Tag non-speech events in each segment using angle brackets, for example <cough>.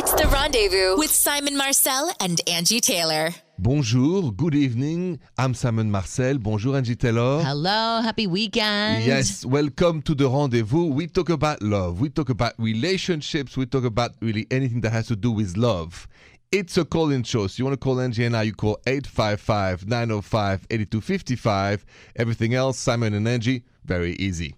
It's The Rendezvous with Simon Marcel and Angie Taylor. Bonjour, good evening. I'm Simon Marcel. Bonjour, Angie Taylor. Hello, happy weekend. Yes, welcome to the rendezvous. We talk about love. We talk about relationships. We talk about really anything that has to do with love. It's a call in show. So you want to call Angie and I, you call 855 905 8255. Everything else, Simon and Angie, very easy.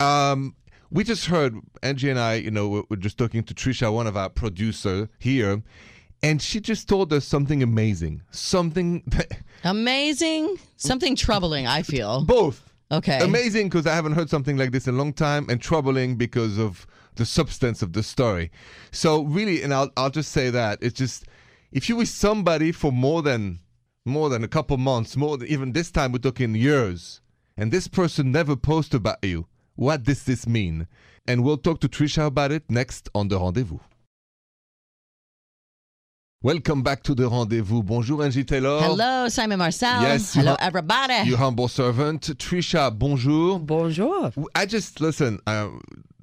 Um, we just heard Angie and I, you know, we're, we're just talking to Trisha, one of our producer here, and she just told us something amazing. Something that <laughs> Amazing. Something troubling, I feel. both Okay. amazing because I haven't heard something like this in a long time, and troubling because of the substance of the story. So really, and I'll I'll just say that it's just if you with somebody for more than more than a couple months, more than even this time we're talking years, and this person never posts about you. What does this mean? And we'll talk to Trisha about it next on the rendezvous. Welcome back to the rendezvous. Bonjour, Angie Taylor. Hello, Simon Marcel. Yes, Hello, ha- everybody. Your humble servant, Trisha. Bonjour. Bonjour. I just listen. Uh,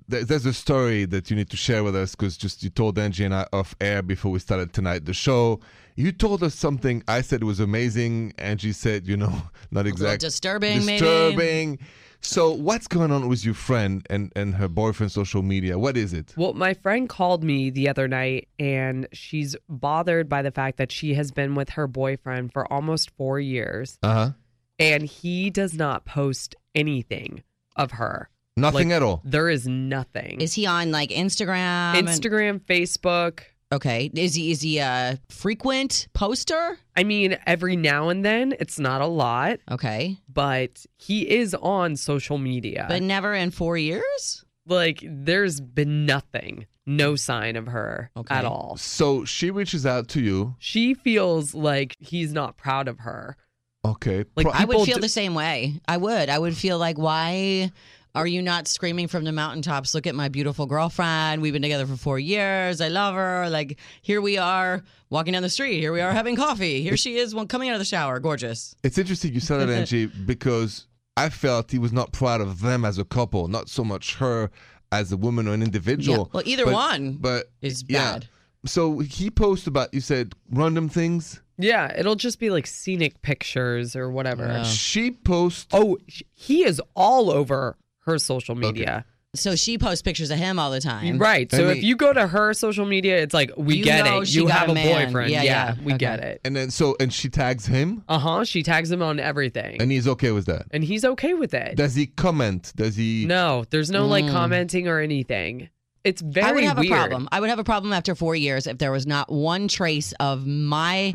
there- there's a story that you need to share with us because just you told Angie and I off air before we started tonight the show. You told us something. I said it was amazing. Angie said, you know, <laughs> not exactly disturbing, maybe. Disturbing. So what's going on with your friend and and her boyfriend's social media? What is it? Well, my friend called me the other night and she's bothered by the fact that she has been with her boyfriend for almost four years Uh huh. and he does not post anything of her. Nothing Like, at all. There is nothing. Is he on like Instagram? and- Instagram, Facebook. Okay. Is he is he a frequent poster? I mean, every now and then, it's not a lot, Okay. but he is on social media. But never in four years? like, there's been nothing, no sign of her Okay. at all. So she reaches out to you. She feels like he's not proud of her. Okay. Like, Pro- I would People feel d- the same way. I would. I would feel like, why are you not screaming from the mountaintops? Look at my beautiful girlfriend. We've been together for four years. I love her. Like, here we are walking down the street. Here we are having coffee. Here she is one- coming out of the shower. Gorgeous. It's interesting you said that, Angie, <laughs> because I felt he was not proud of them as a couple, not so much her as a woman or an individual. Yeah, well, either But- one but is yeah. bad. So he posted about you said random things. Yeah, it'll just be like scenic pictures or whatever. Yeah. She posts. Oh, he is all over her social media. So she posts pictures of him all the time. Right. So I if mean- you go to her social media, it's like, we You get know it. she You got have a a, man. boyfriend. Yeah, Yeah, yeah. we Okay. get it. And then so and she tags him, Uh huh. She tags him on everything. and he's okay with that. and he's okay with it. Does he comment? Does he? no, there's no like Mm. commenting or anything. It's very I would have weird. a problem. I would have a problem after four years if there was not one trace of my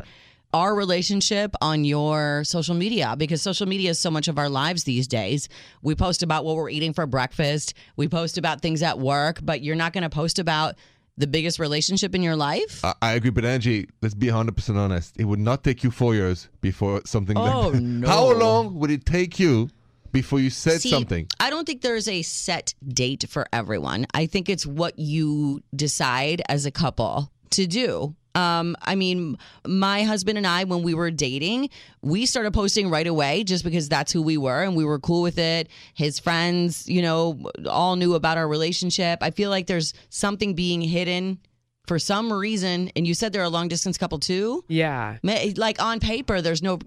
our relationship on your social media because social media is so much of our lives these days. We post about what we're eating for breakfast. We post about things at work, but you're not going to post about the biggest relationship in your life. I, I agree, but Angie, let's be 100% honest. It would not take you four years before something Oh, like that. no. How long would it take you before you said See, something? I don't think there's a set date for everyone. I think it's what you decide as a couple to do. Um, I mean, my husband and I, when we were dating, we started posting right away just because that's who we were and we were cool with it. His friends, you know, all knew about our relationship. I feel like there's something being hidden for some reason. And you said they're a long distance couple too. Yeah. Like on paper, there's no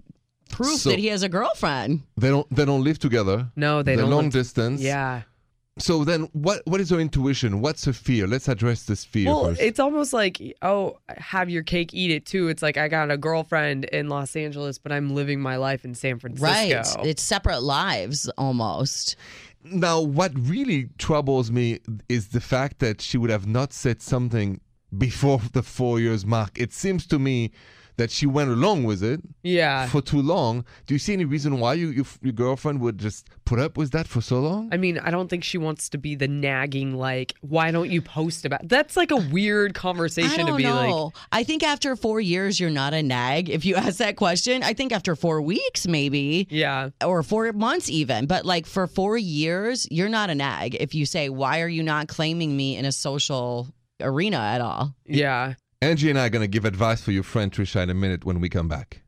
proof So- that he has a girlfriend. They don't. They don't live together. No, they They're don't. long look- distance. yeah. So then, what what is her intuition? What's her fear? Let's address this fear Well, first. it's almost like, oh, have your cake, eat it too. It's like I got a girlfriend in Los Angeles, but I'm living my life in San Francisco. Right. It's separate lives almost. now, what really troubles me is the fact that she would have not said something before the four years mark. It seems to me that she went along with it yeah. for too long. Do you see any reason why you, you your girlfriend would just put up with that for so long? I mean, I don't think she wants to be the nagging, like, why don't you post about That's like a weird I conversation don't to be know. like, I think after four years, you're not a nag. If you <laughs> ask that question, I think after four weeks, maybe, yeah. or four months even. But like for four years, you're not a nag. If you say, why are you not claiming me in a social arena at all? Yeah. Angie and I are going to give advice for your friend Trisha in a minute when we come back.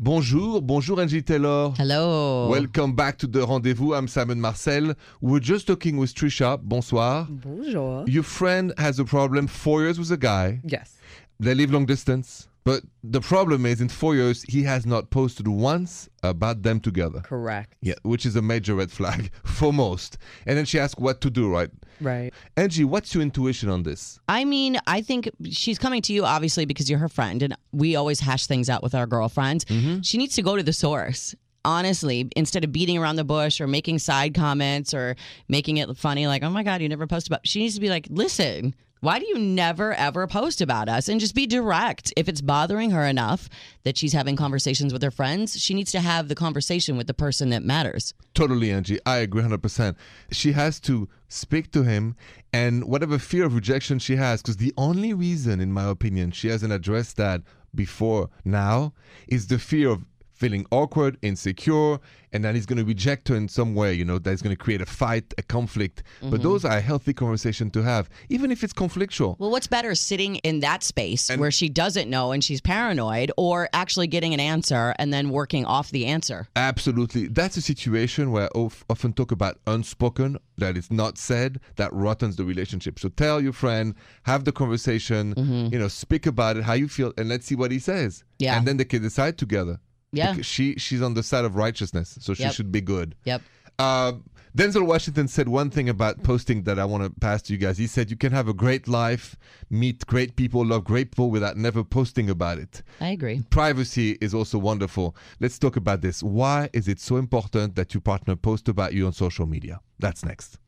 Bonjour, bonjour Angie Taylor. Hello. Welcome back to the rendezvous. I'm Simon Marcel. We're just talking with Trisha. Bonsoir. Bonjour. Your friend has a problem four years with a guy. Yes. They live long distance. But the problem is, in four years, he has not posted once about them together. Correct. Yeah, which is a major red flag <laughs> for most. And then she asks what to do, right? Right. Angie, what's your intuition on this? I mean, I think she's coming to you obviously because you're her friend, and we always hash things out with our girlfriends. Mm-hmm. She needs to go to the source. Honestly, instead of beating around the bush or making side comments or making it funny, like, oh my God, you never post about, she needs to be like, listen, why do you never ever post about us? And just be direct. If it's bothering her enough that she's having conversations with her friends, she needs to have the conversation with the person that matters. Totally, Angie. I agree 100%. She has to speak to him and whatever fear of rejection she has, because the only reason, in my opinion, she hasn't addressed that before now is the fear of feeling awkward, insecure, and that he's going to reject her in some way, you know, that he's going to create a fight, a conflict. But mm-hmm. those are a healthy conversation to have, even if it's conflictual. Well, what's better, sitting in that space where she doesn't know and she's paranoid, or actually getting an answer and then working off the answer? Absolutely. That's a situation where I often talk about unspoken, that is not said, that rottens the relationship. So tell your friend, have the conversation, mm-hmm. you know, speak about it, how you feel, and let's see what he says. Yeah. And then they can decide together. Yeah. Because she she's on the side of righteousness, so she Yep. should be good. Yep. Uh, Denzel Washington said one thing about posting that I want to pass to you guys. He said you can have a great life, meet great people, love great people without never posting about it. I agree. Privacy is also wonderful. Let's talk about this. Why is it so important that your partner post about you on social media? That's next.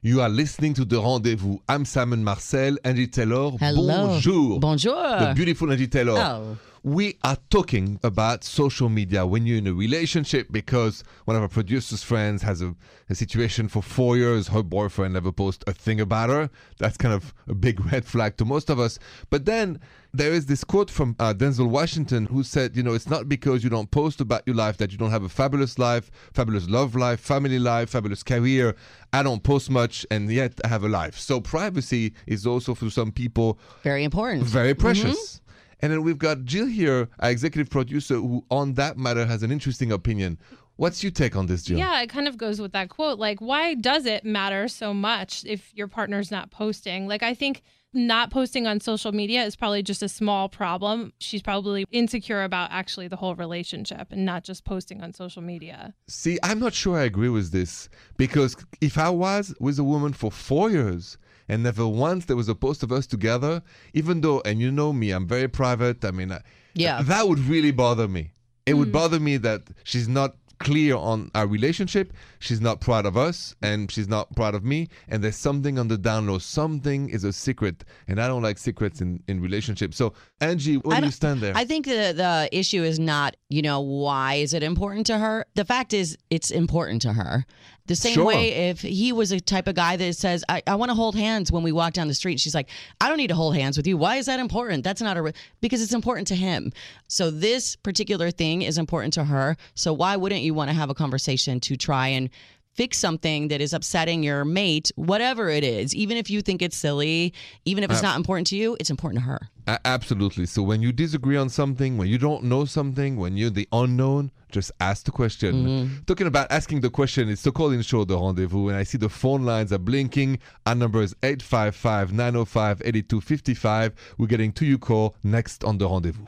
You are listening to The Rendezvous. I'm Simon Marcel, Angie Taylor. Hello. Bonjour. Bonjour. The beautiful Angie Taylor. Oh. We are talking about social media when you're in a relationship because one of our producer's friends has a, a situation for four years. Her boyfriend never post a thing about her. That's kind of a big <laughs> red flag to most of us. But then there is this quote from uh, Denzel Washington who said, you know, it's not because you don't post about your life that you don't have a fabulous life, fabulous love life, family life, fabulous career. I don't post much and yet I have a life. So privacy is also for some people Very important. very Mm-hmm. And then we've got Jill here, our executive producer, who on that matter has an interesting opinion. What's your take on this, Jill? Yeah, it kind of goes with that quote. Like, why does it matter so much if your partner's not posting? Like, I think not posting on social media is probably just a small problem. She's probably insecure about actually the whole relationship and not just posting on social media. See, I'm not sure I agree with this because if I was with a woman for four years and never once there was a post of us together, even though, and you know me, I'm very private. I mean, I- Yeah. that would really bother me. It would mm. bother me that she's not clear on our relationship. She's not proud of us and she's not proud of me. And there's something on the down low. Something is a secret. And I don't like secrets in, in relationships. So, Angie, where do you stand there? I think the the issue is not, you know, why is it important to her? The fact is it's important to her. The same Sure. way if he was a type of guy that says, I, I want to hold hands when we walk down the street, she's like, I don't need to hold hands with you. Why is that important? That's not a re-" because it's important to him. So this particular thing is important to her. So why wouldn't you want to have a conversation to try and fix something that is upsetting your mate, whatever it is, even if you think it's silly, even if it's not important to you, it's important to her. A- absolutely. So when you disagree on something, when you don't know something, when you're the unknown, just ask the question. Mm-hmm. Talking about asking the question, it's the call-in show, The Rendezvous, and I see the phone lines are blinking. Our number is 855-905-8255. We're getting to your call next on The Rendezvous.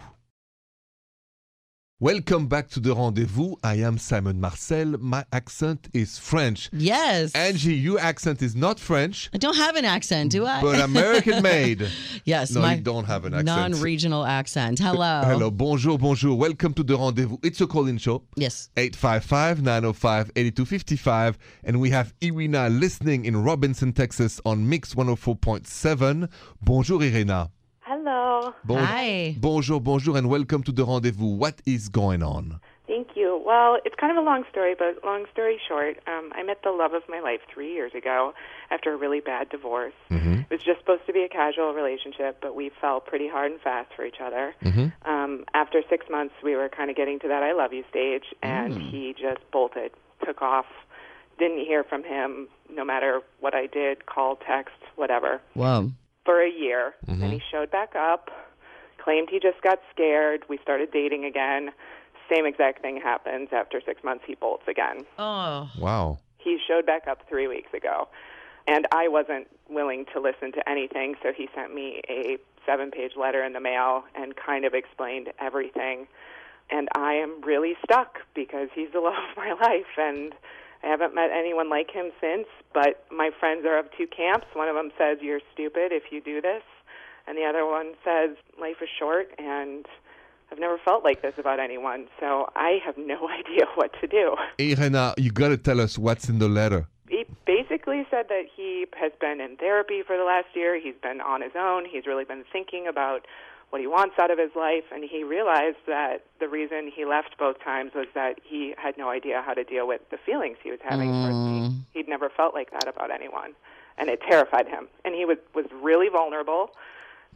Welcome back to The Rendezvous. I am Simon Marcel. My accent is French. Yes. Angie, your accent is not French, I don't have an accent, do I? but American <laughs> made. yes, No, my you don't have an accent. non-regional accent. Hello. <laughs> Hello, bonjour, bonjour. Welcome to the rendezvous. It's a call-in show. Yes. 855-905-8255. And we have Irina listening in Robinson, Texas on Mix 104.7. Bonjour, Irina. Hello. Bon- Hi. Bonjour, bonjour, and welcome to the rendezvous. What is going on? Thank you. Well, it's kind of a long story, but long story short, um, I met the love of my life three years ago after a really bad divorce. Mm-hmm. It was just supposed to be a casual relationship, but we fell pretty hard and fast for each other. Mhm. Um, after six months, we were kind of getting to that I love you stage, and he just bolted, took off. Didn't hear from him, no matter what I did, call, text, whatever. Whoa. For a year. Then he mm-hmm. showed back up, claimed he just got scared. We started dating again. Same exact thing happens. After six months, he bolts again. Oh. Wow. He showed back up three weeks ago. And I wasn't willing to listen to anything, so he sent me a seven page letter in the mail and kind of explained everything. And I am really stuck because he's the <laughs> love of my life. And I haven't met anyone like him since, but my friends are of two camps. One of them says, You're stupid if you do this. And the other one says, Life is short and I've never felt like this about anyone. So I have no <laughs> idea what to do. Irina, you got to tell us what's in the letter. He basically said that he has been in therapy for the last year. He's been on his own. He's really been thinking about what he wants out of his life, and he realized that the reason he left both times was that he had no idea how to deal with the feelings he was having towards me. Mm. He'd never felt like that about anyone, and it terrified him. And he was was really vulnerable,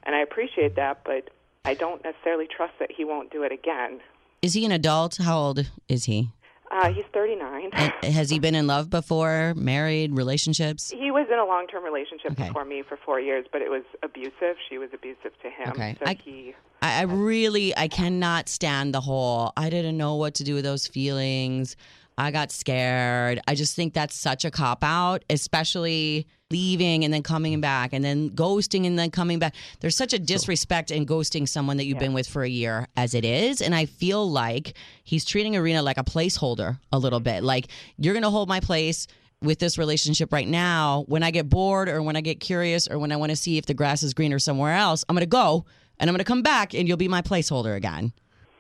and I appreciate that, but I don't necessarily trust that he won't do it again. Is he an adult? How old is he? Uh, he's 39. And has he been in love before? Married? Relationships? He was in a long term relationship Okay. before me for four years, but it was abusive. She was abusive to him. Okay. So I- he I, I really, I cannot stand the whole, I didn't know what to do with those feelings. I got scared. I just think that's such a cop out, especially leaving and then coming back and then ghosting and then coming back. There's such a disrespect in ghosting someone that you've been with for a year as it is. And I feel like he's treating Irina like a placeholder a little bit. Like, you're going to hold my place with this relationship right now. When I get bored or when I get curious or when I want to see if the grass is greener somewhere else, I'm going to go and I'm going to come back and you'll be my placeholder again.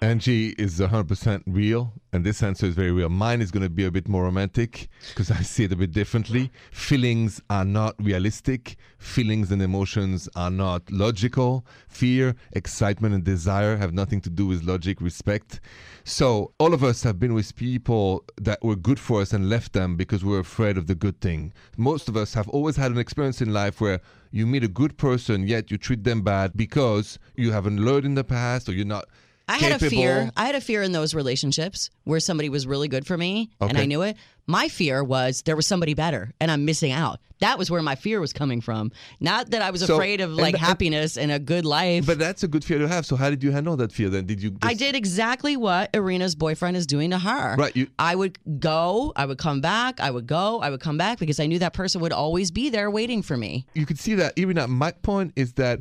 Angie is 100% real, and this answer is very real. Mine is going to be a bit more romantic because I see it a bit differently. Feelings are not realistic, feelings and emotions are not logical. Fear, excitement, and desire have nothing to do with logic, respect. So, all of us have been with people that were good for us and left them because we were afraid of the good thing. Most of us have always had an experience in life where you meet a good person, yet you treat them bad because you haven't learned in the past or you're not. I had a fear. I had a fear in those relationships where somebody was really good for me and I knew it. My fear was there was somebody better and I'm missing out. That was where my fear was coming from. Not that I was So- afraid of like and- happiness and a good life. But that's a good fear to have. So how did you handle that fear then? Did you? Just, I did exactly what Irina's boyfriend is doing to her. Right, you- I would go, I would come back, I would go, I would come back because I knew that person would always be there waiting for me. You could see that. Even at my point is that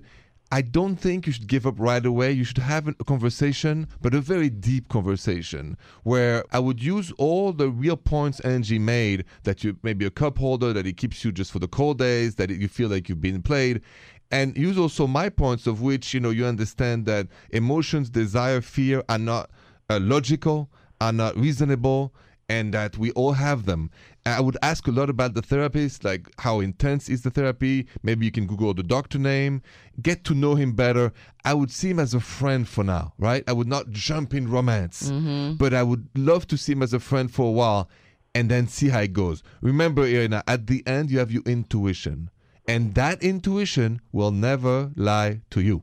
I don't think you should give up right away. You should have a conversation, but a very deep conversation where I would use all the real points Angie made that you maybe a cup holder that it keeps you just for the cold days, that you feel like you've been played. And use also my points of which you know you understand that emotions, desire, fear are not uh, logical, are not reasonable, and that we all have them. I would ask a lot about the therapist, like how intense is the therapy? Maybe you can Google the doctor name, get to know him better. I would see him as a friend for now, right? I would not jump in romance, mm-hmm. but I would love to see him as a friend for a while and then see how it goes. Remember, Irina, at the end, you have your intuition, and that intuition will never lie to you.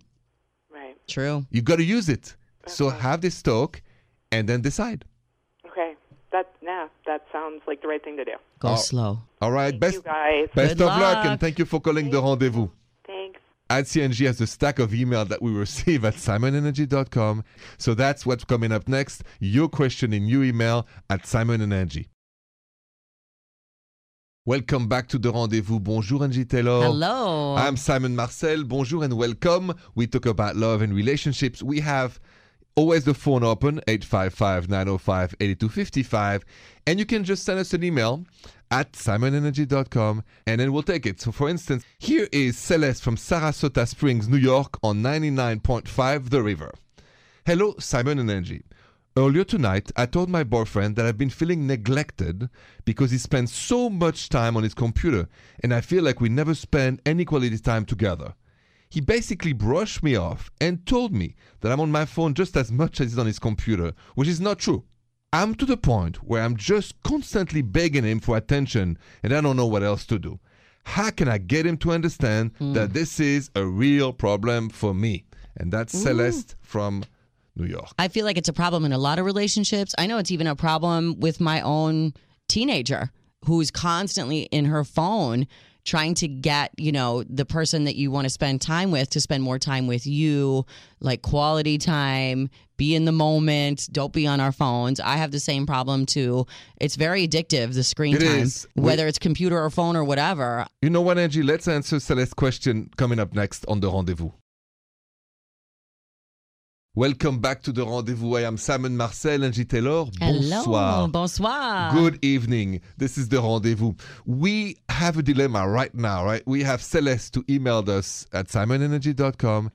right. True. You got to use it. So have this talk and then decide. Okay. That sounds like the right thing to do. Go Oh. slow. All right, Thank best you guys. best Good of luck. and thank you for calling the rendezvous. Thanks. At CNG has a stack of email that we receive at simonandangie.com. So that's what's coming up next. Your question in your email at Simon and Angie. Welcome back to the rendezvous. Bonjour, Angie Taylor. Hello. I'm Simon Marcel. Bonjour and welcome. We talk about love and relationships. We have always the phone open 855 905 8255. And you can just send us an email at simonandangie.com and then we'll take it. So, for instance, here is Celeste from Saratoga Springs, New York on 99.5 The River. Hello, Simon and Angie Earlier tonight, I told my boyfriend that I've been feeling neglected because he spends so much time on his computer and I feel like we never spend any quality time together. He basically brushed me off and told me that I'm on my phone just as much as he's on his computer, which is not true. I'm to the point where I'm just constantly begging him for attention and I don't know what else to do. How can I get him to understand hmm. that this is a real problem for me? And that's Celeste from New York. I feel like it's a problem in a lot of relationships. I know it's even a problem with my own teenager who's constantly in her phone trying to get, you know, the person that you want to spend time with to spend more time with you, like quality time, be in the moment, don't be on our phones. I have the same problem too. It's very addictive, the screen It time, is. We- whether it's computer or phone or whatever. You know what, Angie? Let's answer Celeste's question coming up next on the rendezvous. Welcome back to the rendezvous. I am Simon Marcel, Angie Taylor. Hello. Bonsoir. Bonsoir. Good evening. This is the rendezvous. We have a dilemma right now, right? We have Celeste who emailed us at simonandangie.com.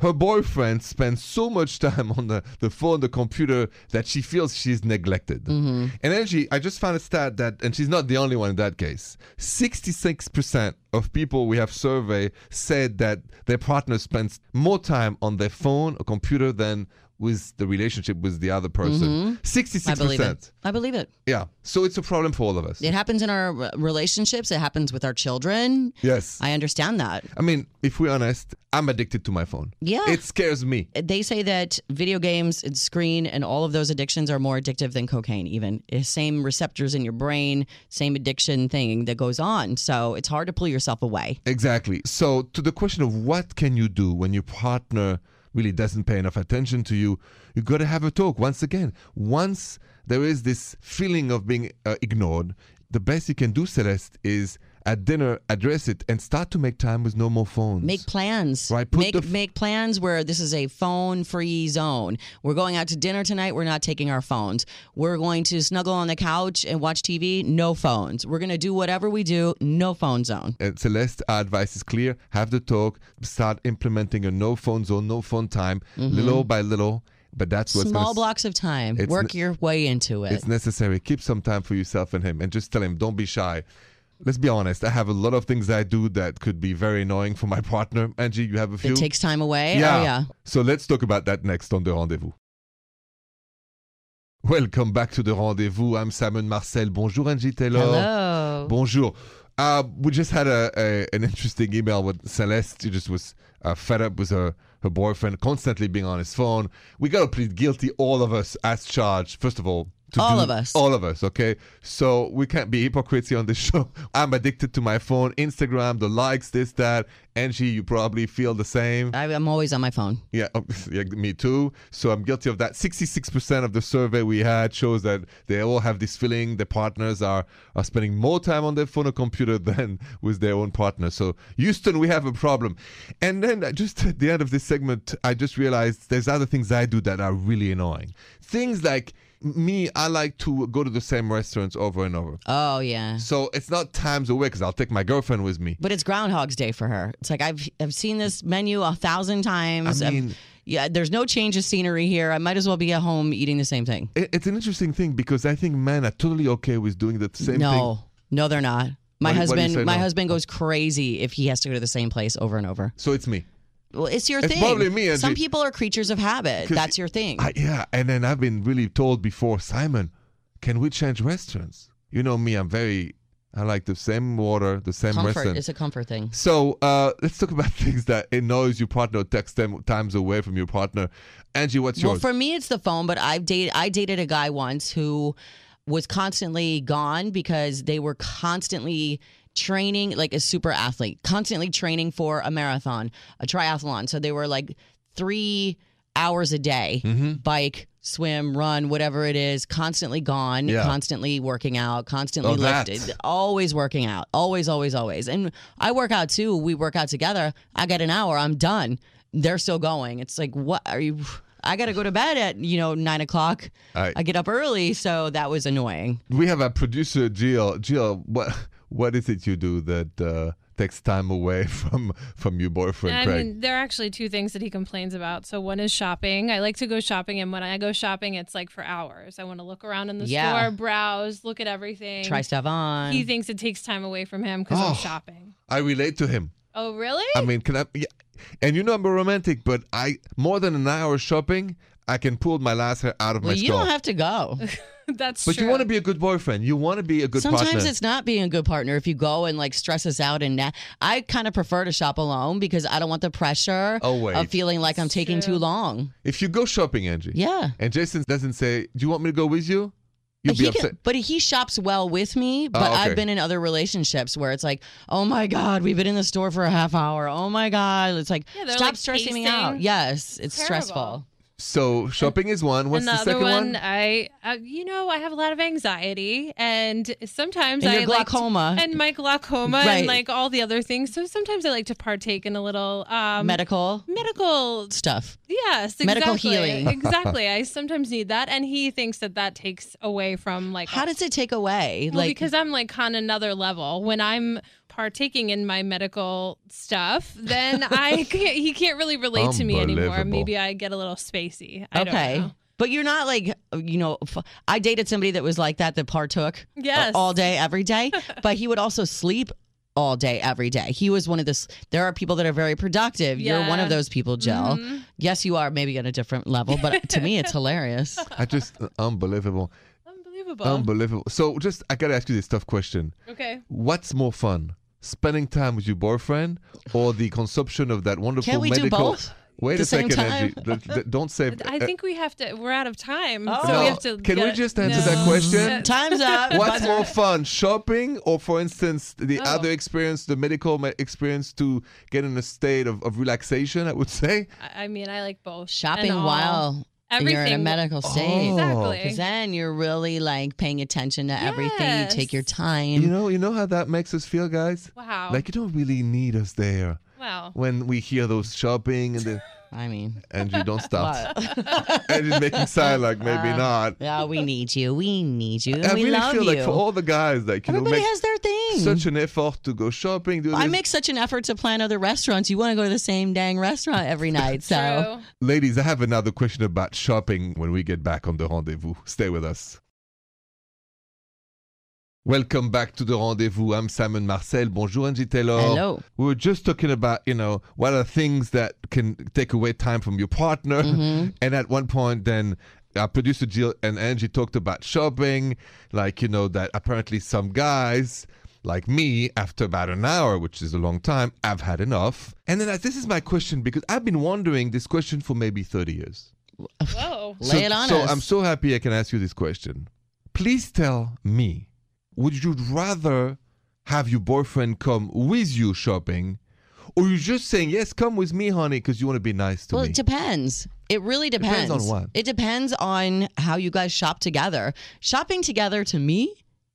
Her boyfriend spends so much time on the, the phone, the computer, that she feels she's neglected. Mm-hmm. And Angie, I just found a stat that, and she's not the only one in that case, 66% of people we have surveyed said that their partner spends more time on their phone or computer than with the relationship with the other person. 66%. I believe it. I believe it. Yeah. So it's a problem for all of us. It happens in our uh, relationships. It happens with our children. Yes. I understand that. I mean, if we're honest, I'm addicted to my phone. Yeah. It scares me. They say that video games and screen and all of those addictions are more addictive than cocaine, even. It's Same receptors in your brain, same addiction thing that goes on. So it's hard to pull yourself away. Exactly. So, to the question of what can you do when your partner really doesn't pay enough attention to you, You've got to have a talk. Once again, once there is this feeling of being uh, ignored, the best you can do, Celeste, is at dinner address it and start to make time with no more phones. Make plans. Right, put Make f- make plans where this is a phone free zone. We're going out to dinner tonight. We're not taking our phones. We're going to snuggle on the couch and watch TV. No phones. We're going to do whatever we do. No phone zone. And Celeste, our advice is clear. Have the talk. Start implementing a no phone zone, no phone time, little by little. But that's Mm-hmm. Small blocks of time. Work ne- your way into it. It's necessary. Keep some time for yourself and him, and just tell him, don't be shy. Let's be honest. I have a lot of things I do that could be very annoying for my <laughs> partner. Angie, you have a few. It takes time away. yeah. Oh, yeah. So let's talk about that next on the rendezvous. Welcome back to the rendezvous. I'm Simon Marcel. Bonjour, Angie Taylor. Hello. Bonjour. Uh, we just had a, a an interesting email with Celeste. She just was uh, fed up with her, her boyfriend constantly being on his phone. We got to plead guilty, all of us, as charged. First of all, All of us. All of us, okay? So we can't be hypocrites here on this <laughs> show. I'm addicted to my phone, Instagram, the likes, this, that. Angie, you probably feel the same. I, I'm always on my phone. Yeah, oh, <laughs> yeah, me too. So I'm guilty of that. 66% of the survey we had shows that they all have this feeling their partners are, are spending more time on their phone or computer <laughs> than with their own partner. So, Houston, we have a problem. And then uh, just at the end of this segment, I just realized there's other things I do that are really annoying. Things like me, I like to go to the same restaurants over and over. Oh, yeah. So it's not times away because I'll take my girlfriend with me. But it's Groundhog's Day for her. It's like I've I've seen this menu a thousand times. I I've- mean- yeah, there's no change of scenery here. I might as well be at home eating the same thing. It- It's an interesting thing because I think men are totally okay with doing the same thing. no, no, they're not. My Why- why do you husband, my no? husband goes crazy if he has to go to the same place over and over. So it's me. Well, it's your It's thing. probably me, Some people are creatures of habit. That's your thing. I, yeah, and then I've been really told before, Simon, can we change restaurants? You know me, I'm very, I like the same water, the same comfort. restaurant. It's a comfort thing. So uh, let's talk about <laughs> things that annoys your partner, text them times away from your partner. Angie, what's your Well, yours? for me, it's the phone. But I've dated. I dated a guy once who was constantly gone because they were constantly training, like a super athlete, constantly training for a marathon, a triathlon. So they were like three hours a day, Mm-hmm. bike, swim, run, whatever it is, constantly gone, Yeah. constantly working out, constantly Oh, that. lifted, always working out, always, always, always. And I work out too. We work out together. I get an hour, I'm done. They're still going. It's like, what are you? I got to go to bed at, you know, nine o'clock. I- I get up early. So that was annoying. we have a producer, Jill. Jill, what what is it you do that uh, takes time away <laughs> from from your boyfriend, I Craig? mean, there are actually two things that he complains about. So one is shopping. I like to go shopping, and when I go shopping, it's like for hours. I want to look around in the Yeah. store, browse, look at everything. Try stuff on. He thinks it takes time away from him because Oh. I'm shopping. I relate to him. Oh, really? I mean, can I? Yeah. And you know I'm a romantic, but I more than an hour shopping, I can pull my last hair out of well, my you skull. don't have to go. <laughs> <laughs> That's but true. you want to be a good boyfriend. You want to be a good partner. Sometimes partner. it's not being a good partner if you go and like stress us out. And na- I kind of prefer to shop alone because I don't want the pressure Oh, wait. of feeling like I'm taking true. too long. if you go shopping, Angie, Yeah. and Jason doesn't say, "Do you want me to go with you?" You'll be he upset. can, but he shops well with me. But Oh, okay. I've been in other relationships where it's like, oh my god, we've been in the store for a half hour. Oh my god, it's like Yeah, stop like, stressing me out. Yes, it's Terrible. stressful. So shopping is one. What's and the the second one, one? I, uh, you know, I have a lot of anxiety, and sometimes And I your like to- glaucoma. and my glaucoma, Right. and like all the other things. So sometimes I like to partake in a little um, Medical medical. stuff. Yes, exactly. Medical exactly. healing. <laughs> exactly. I sometimes need that, and he thinks that that takes away from like How does it take away? Well, like because I'm like on another level. When I'm partaking in my medical stuff, then I <laughs> can't. He can't really relate to me anymore. Maybe I get a little spacey. I okay. Don't know. But you're not like, you know, I dated somebody that was like that, that partook uh, Yes. all day, every day, <laughs> but he would also sleep all day, every day. He was one of this. There are people that are very productive. You're one of those people, Jill. Mhm. Yes, you are maybe on a different level, but to me, it's <laughs> hilarious. I just unbelievable, Unbelievable. unbelievable. So just I gotta ask you this tough question: okay. What's more fun, spending time with your boyfriend or the consumption of that wonderful Can't we do medical? both? Wait the a second, time? Angie. Th- th- Don't say. I think we have to. We're out of time, Oh. so No. we have to. Can we just answer no. that question? Time's up. What's Buzzer. more fun, shopping or, for instance, the Oh. other experience, the medical experience to get in a state of, of relaxation? I would say. I I mean, I like both. Shopping and all. while you're in a medical state. Oh. Exactly. Because then you're really like paying attention to everything. You take your time. You know, you know how that makes us feel, guys. Wow. Like you don't really need us there wow. when we hear those shopping and the <laughs> I mean, Angie, don't stop. what? Angie's making sign like maybe Uh, not. yeah, we need you. We need you. And I we really love feel you. like for all the guys, like you Everybody know, make has their thing. Such an effort to go shopping. Do I this. make such an effort to plan other restaurants. You want to go to the same dang restaurant every <laughs> night. So. Ladies, I have another question about shopping when we get back on the rendezvous. Stay with us. Welcome back to the rendezvous. I'm Simon Marcel. Bonjour, Angie Taylor. hello. We were just talking about, you know, what are things that can take away time from your partner. Mhm. <laughs> And at one point, then our producer Jill and Angie talked about shopping, like, you know, that apparently some guys, like me, after about an hour, which is a long time, I've had enough. And then uh, this is my question because I've been wondering this question for maybe 30 years. Whoa. Lay so, it on us. so us. I'm so happy I can ask you this question. Please tell me, would you rather have your boyfriend come with you shopping, or you're just saying yes, come with me, honey, because you want to be nice to Well, me? Well, it depends. It really depends. Depends on what? It depends on how you guys shop together. Shopping together to me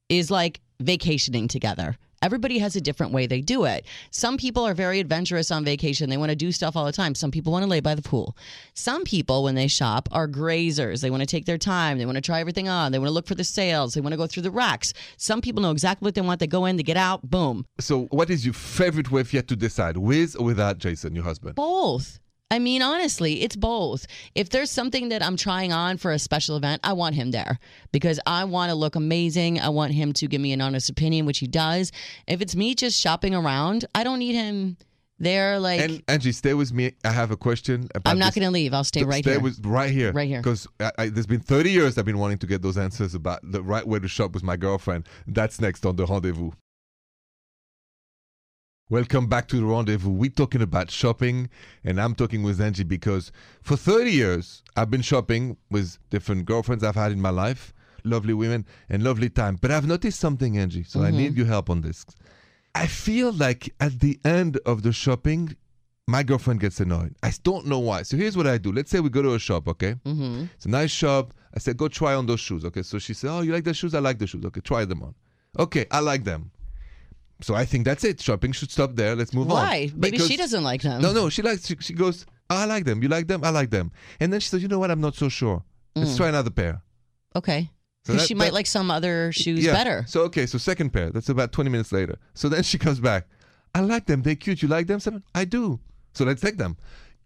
is like vacationing together. Everybody has a different way they do it. Some people are very adventurous on vacation. They want to do stuff all the time. Some people want to lay by the pool. Some people, when they shop, are grazers. They want to take their time. They want to try everything on. They want to look for the sales. They want to go through the racks. Some people know exactly what they want. They go in, they get out, boom. so, what is your favorite way if you had to decide, with or without Jason, your husband? Both. I mean, honestly, it's both. If there's something that I'm trying on for a special event, I want him there because I want to look amazing. I want him to give me an honest opinion, which he does. If it's me just shopping around, I don't need him there. Like, And Angie, stay with me. I have a question. About I'm not going to leave. I'll stay right stay here. With, right here. Right here. Because there's been 30 years I've been wanting to get those answers about the right way to shop with my girlfriend. That's next on the rendezvous. Welcome back to the rendezvous. We're talking about shopping, and I'm talking with Angie because for 30 years I've been shopping with different girlfriends I've had in my life, lovely women, and lovely time. But I've noticed something, Angie, so I need your help on this. I feel like at the end of the shopping, my girlfriend gets annoyed. I don't know why. So here's what I do. Let's say we go to a shop, okay? hmm It's a nice shop. I said, go try on those shoes. Okay. So she said, oh, you like the shoes? I like the shoes. Okay. Try them on. Okay. I like them. So I think that's it. Shopping should stop there. Let's move on. Why? Maybe she doesn't like them. No, no. She likes, she, she goes, oh, I like them. You like them? I like them. And then she says, you know what? I'm not so sure. Let's Mm. try another pair. Okay. So Because she might that- like some other shoes yeah. better. So, okay. So second pair. That's about 20 minutes later. So then she comes back. I like them. They're cute. You like them? I do. So let's take them.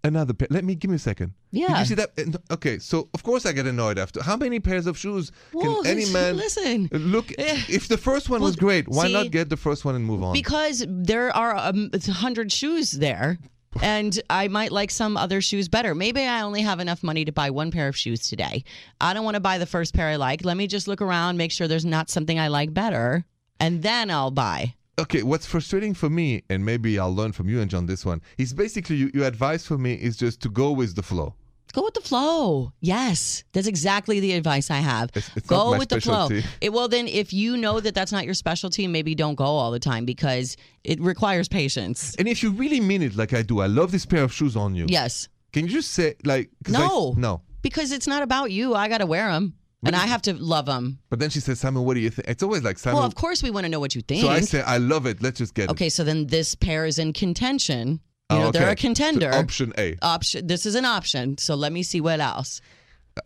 Another pair. Let me, give me a second. Yeah. Did you see that? Okay, so of course I get annoyed after. How many pairs of shoes can Whoa, any man listen. look? Eh. If the first one Well, was great, why see, not get the first one and move on? Because there are um, a hundred shoes there, and I might like some other shoes better. Maybe I only have enough money to buy one pair of shoes today. I don't want to buy the first pair I like. Let me just look around, make sure there's not something I like better, and then I'll buy. Okay, what's frustrating for me, and maybe I'll learn from you and John this one, is basically you, your advice for me is just to go with the flow. Go with the flow. Yes, that's exactly the advice I have. It's- it's go with the flow. <laughs> It, well, then, if you know that that's not your specialty, maybe don't go all the time because it requires patience. And if you really mean it like I do, I love this pair of shoes on you. Yes. Can you just say like 'cause I- No. no. Because it's not about you. I got to wear them and I have to love them. But then she says, Simon, what do you think? It's always like Simon. Well, of course, we want to know what you think. so I say, I love it. Let's just get it. okay, so then this pair is in contention. You Oh, know, they're okay. a contender. So option A. option. This is an option. So let me see what else.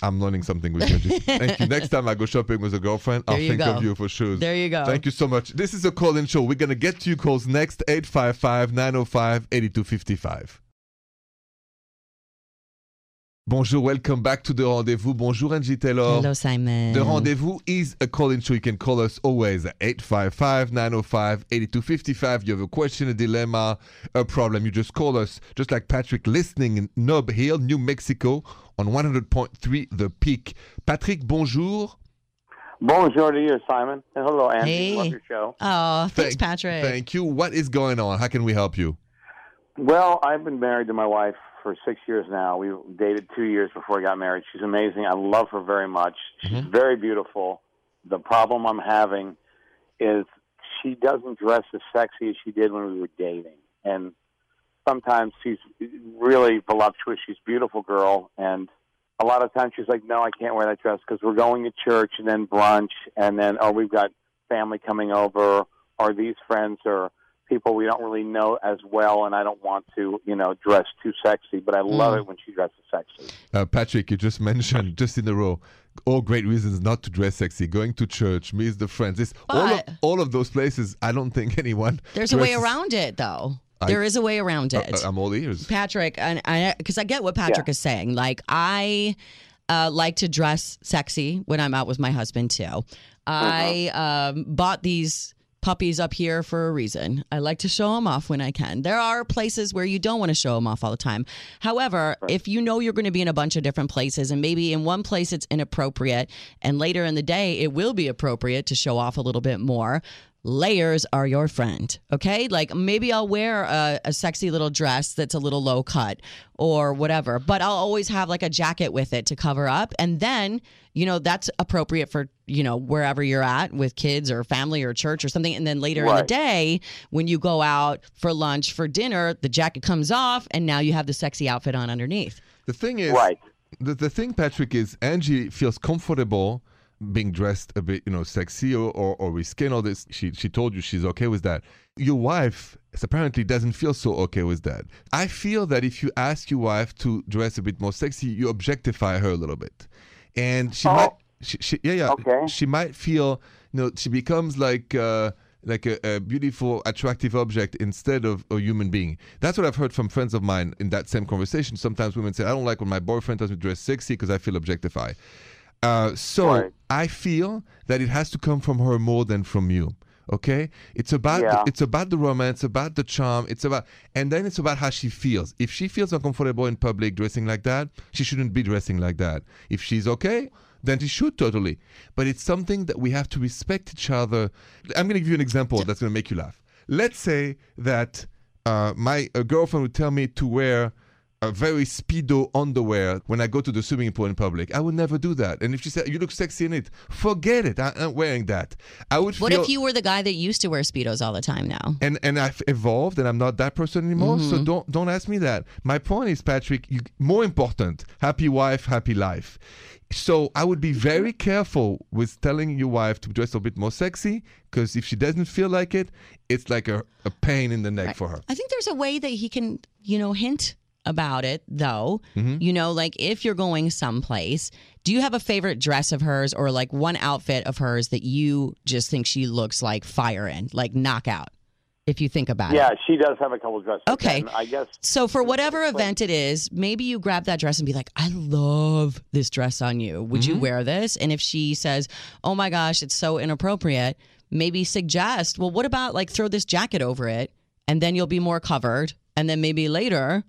I'm learning something with you. <laughs> Thank you. Next time I go shopping with a girlfriend, I'll There you think go. of you for shoes. There you go. Thank you so much. This is a call in show. We're going to get to you calls next 855 905 8255. Bonjour, welcome back to the rendezvous. Bonjour, Angie Taylor. Hello, Simon. The rendezvous is a call in show. You can call us always at 855 905 8255. You have a question, a dilemma, a problem. You just call us, just like Patrick listening in Nob Hill, New Mexico, on 100.3 The Peak. Patrick, bonjour. Bonjour to you, Simon. And hello, Andy. Hey. Love your show. Oh, thanks, Thank- Patrick. Thank you. What is going on? How can we help you? Well, I've been married to my wife for six years now. We dated two years before we got married. She's amazing. I love her very much. She's mm-hmm. very beautiful. The problem I'm having is she doesn't dress as sexy as she did when we were dating. And sometimes she's really voluptuous. She's a beautiful girl. And a lot of times she's like, no, I can't wear that dress because we're going to church and then brunch and then, oh, we've got family coming over or these friends are people we don't really know as well and I don't want to, you know, dress too sexy, but I love it when she dresses sexy. Uh, Patrick, you just mentioned <laughs> just in a row all great reasons not to dress sexy. Going to church, meet the friends. This, all, of, all of those places, I don't think <laughs> anyone. There's a way around it, though. I- there is a way around Uh, it. uh, I'm all ears. Patrick, and I because I get what Patrick Yeah. is saying. Like I uh, like to dress sexy when I'm out with my husband too. I um, bought these puppies up here for a reason. I like to show them off when I can. There are places where you don't want to show them off all the time. However, if you know you're going to be in a bunch of different places and maybe in one place it's inappropriate and later in the day it will be appropriate to show off a little bit more, layers are your friend. Okay. Like maybe I'll wear a, a sexy little dress that's a little low cut or whatever, but I'll always have like a jacket with it to cover up. And then, you know, that's appropriate for, you know, wherever you're at with kids or family or church or something. And then later in the day, when you go out for lunch, for dinner, the jacket comes off and now you have the sexy outfit on underneath. The thing is, Right. the, the thing, Patrick, is Angie feels comfortable being dressed a bit, you know, sexy or, or, or risque and all this. She, she told you she's okay with that. Your wife apparently doesn't feel so okay with that. I feel that if you ask your wife to dress a bit more sexy, you objectify her a little bit. And she Oh. might, she, she, yeah, yeah, Okay. she might feel, you know, she becomes like, uh, like a, a beautiful, attractive object instead of a human being. That's what I've heard from friends of mine in that same conversation. Sometimes women say, I don't like when my boyfriend does me dress sexy because I feel objectified. Uh, so Right. I feel that it has to come from her more than from you. Okay, it's about Yeah. the, it's about the romance, about the charm. It's about and then it's about how she feels. If she feels uncomfortable in public dressing like that, she shouldn't be dressing like that. If she's okay, then she should totally. But it's something that we have to respect each other. I'm going to give you an example that's going to make you laugh. Let's say that uh, my girlfriend would tell me to wear a very speedo underwear when I go to the swimming pool in public. I would never do that. And if she said you look sexy in it, forget it. I, I'm wearing that. I would feel What feel. if you were the guy that used to wear Speedos all the time now? and and I've evolved and I'm not that person anymore. So mm-hmm. don't don't ask me that. My point is, Patrick, you, more important, happy wife, happy life. So I would be very careful with telling your wife to dress a bit more sexy because if she doesn't feel like it, it's like a, a pain in the neck for her. I think there's a way that he can, you know, hint about it though. Mm-hmm. You know, like if you're going someplace, do you have a favorite dress of hers or like one outfit of hers that you just think she looks like fire in, like knockout? If you think about Yeah, it. Yeah, she does have a couple of dresses. Okay. And I guess So for whatever event it is, maybe you grab that dress and be like, "I love this dress on you. Would Mm-hmm. you wear this?" And if she says, "Oh my gosh, it's so inappropriate," maybe suggest, "Well, what about like throw this jacket over it and then you'll be more covered and then maybe later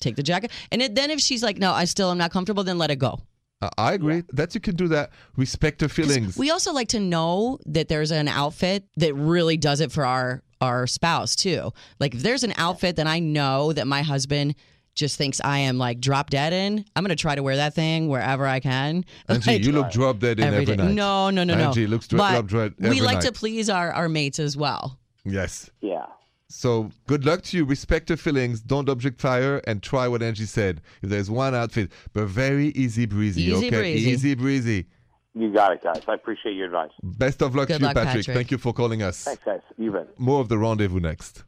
take the jacket." And it, then if she's like, "No, I still am not comfortable," then let it go. Uh, I agree that you can do that. Respect her 'Cause feelings. We also like to know that there's an outfit that really does it for our our spouse too. Like if there's an outfit that I know that my husband just thinks I am like drop dead in, I'm gonna try to wear that thing wherever I can. <laughs> Angie, Like, you look drop dead in every every day. night. No, no, no, no. Angie looks dro- drop dead we like night. to please our, our mates as well. Yes. Yeah. So good luck to you. Respect your feelings. Don't object fire and try what Angie said. If there's one outfit, but very easy breezy. Easy okay, breezy. easy breezy. You got it, guys. I appreciate your advice. Best of luck Good to you, Patrick. Patrick. Thank you for calling us. Thanks, guys. You bet. More of the rendezvous next.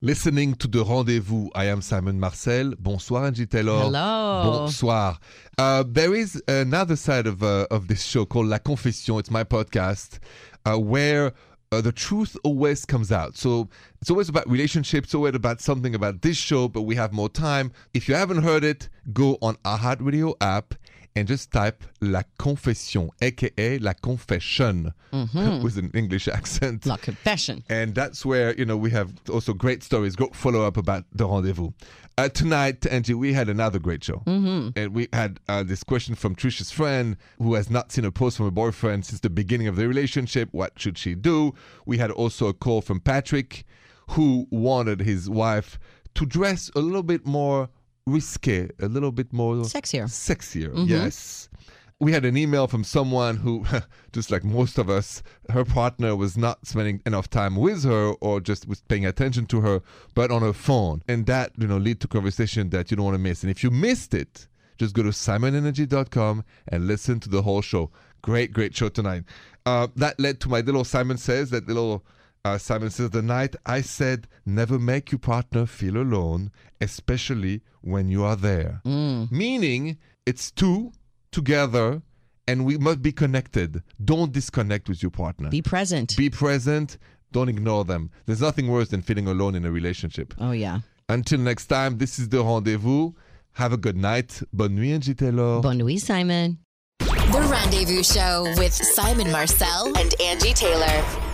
Listening to the rendezvous, I am Simon Marcel. Bonsoir, Angie Taylor. Hello. Bonsoir. Uh, there is another side of uh, of this show called La Confession. It's my podcast uh, where uh, the truth always comes out. So it's always about relationships, always about something about this show, but we have more time. If you haven't heard it, go on our Radio app and just type La Confession, aka La Confession, <laughs> with an English accent. La confession. And that's where, you know, we have also great stories, great follow up about the rendezvous. Uh, tonight, Angie, we had another great show. Mm-hmm. And we had uh, this question from Trisha's friend who has not seen a post from her boyfriend since the beginning of the relationship. What should she do? We had also a call from Patrick who wanted his wife to dress a little bit more risque, a little bit more Sexier. sexier. Yes. We had an email from someone who, <laughs> just like most of us, her partner was not spending enough time with her or just was paying attention to her, but on her phone. And that, you know, lead to conversation that you don't want to miss. And if you missed it, just go to simonandangie.com and listen to the whole show. Great, great show tonight. Uh, that led to my little Simon Says, that little uh, Simon Says, the night I said, never make your partner feel alone, especially when you are there. Meaning, it's two together and we must be connected. Don't disconnect with your partner. Be present. Be present. Don't ignore them. There's nothing worse than feeling alone in a relationship. oh yeah. Until next time, this is the rendezvous. Have a good night. Bonne nuit, Angie Taylor. Bonne nuit, Simon. The Rendezvous Show with Simon Marcel and Angie Taylor.